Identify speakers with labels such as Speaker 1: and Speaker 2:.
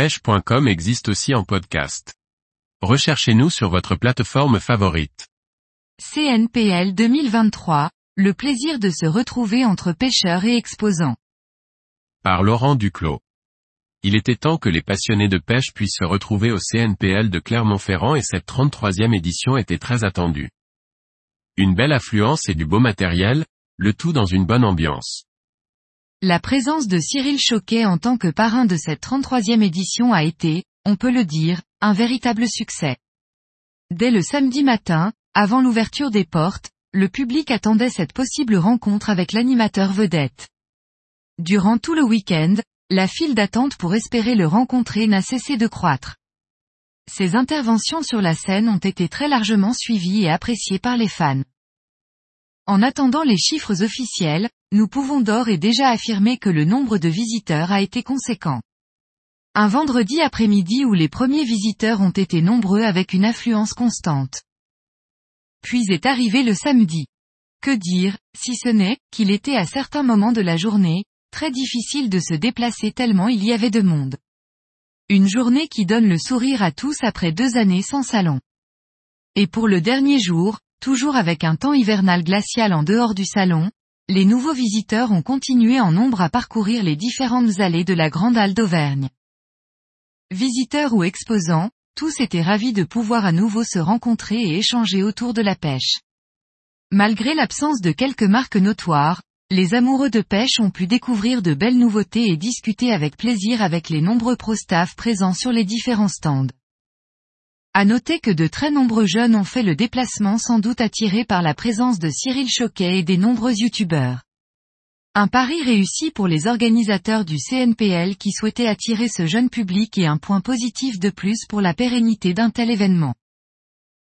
Speaker 1: pêche.com existe aussi en podcast. Recherchez-nous sur votre plateforme favorite.
Speaker 2: CNPL 2023, le plaisir de se retrouver entre pêcheurs et exposants.
Speaker 1: Par Laurent Duclos. Il était temps que les passionnés de pêche puissent se retrouver au CNPL de Clermont-Ferrand et cette 33e édition était très attendue. Une belle affluence et du beau matériel, le tout dans une bonne ambiance.
Speaker 2: La présence de Cyril Choquet en tant que parrain de cette 33e édition a été, on peut le dire, un véritable succès. Dès le samedi matin, avant l'ouverture des portes, le public attendait cette possible rencontre avec l'animateur vedette. Durant tout le week-end, la file d'attente pour espérer le rencontrer n'a cessé de croître. Ses interventions sur la scène ont été très largement suivies et appréciées par les fans. En attendant les chiffres officiels, nous pouvons d'ores et déjà affirmer que le nombre de visiteurs a été conséquent. Un vendredi après-midi où les premiers visiteurs ont été nombreux avec une affluence constante. Puis est arrivé le samedi. Que dire, si ce n'est, qu'il était à certains moments de la journée, très difficile de se déplacer tellement il y avait de monde. Une journée qui donne le sourire à tous après deux années sans salon. Et pour le dernier jour, toujours avec un temps hivernal glacial en dehors du salon, les nouveaux visiteurs ont continué en nombre à parcourir les différentes allées de la Grande Halle d'Auvergne. Visiteurs ou exposants, tous étaient ravis de pouvoir à nouveau se rencontrer et échanger autour de la pêche. Malgré l'absence de quelques marques notoires, les amoureux de pêche ont pu découvrir de belles nouveautés et discuter avec plaisir avec les nombreux pro-staff présents sur les différents stands. À noter que de très nombreux jeunes ont fait le déplacement sans doute attirés par la présence de Cyril Choquet et des nombreux youtubeurs. Un pari réussi pour les organisateurs du CNPL qui souhaitaient attirer ce jeune public et un point positif de plus pour la pérennité d'un tel événement.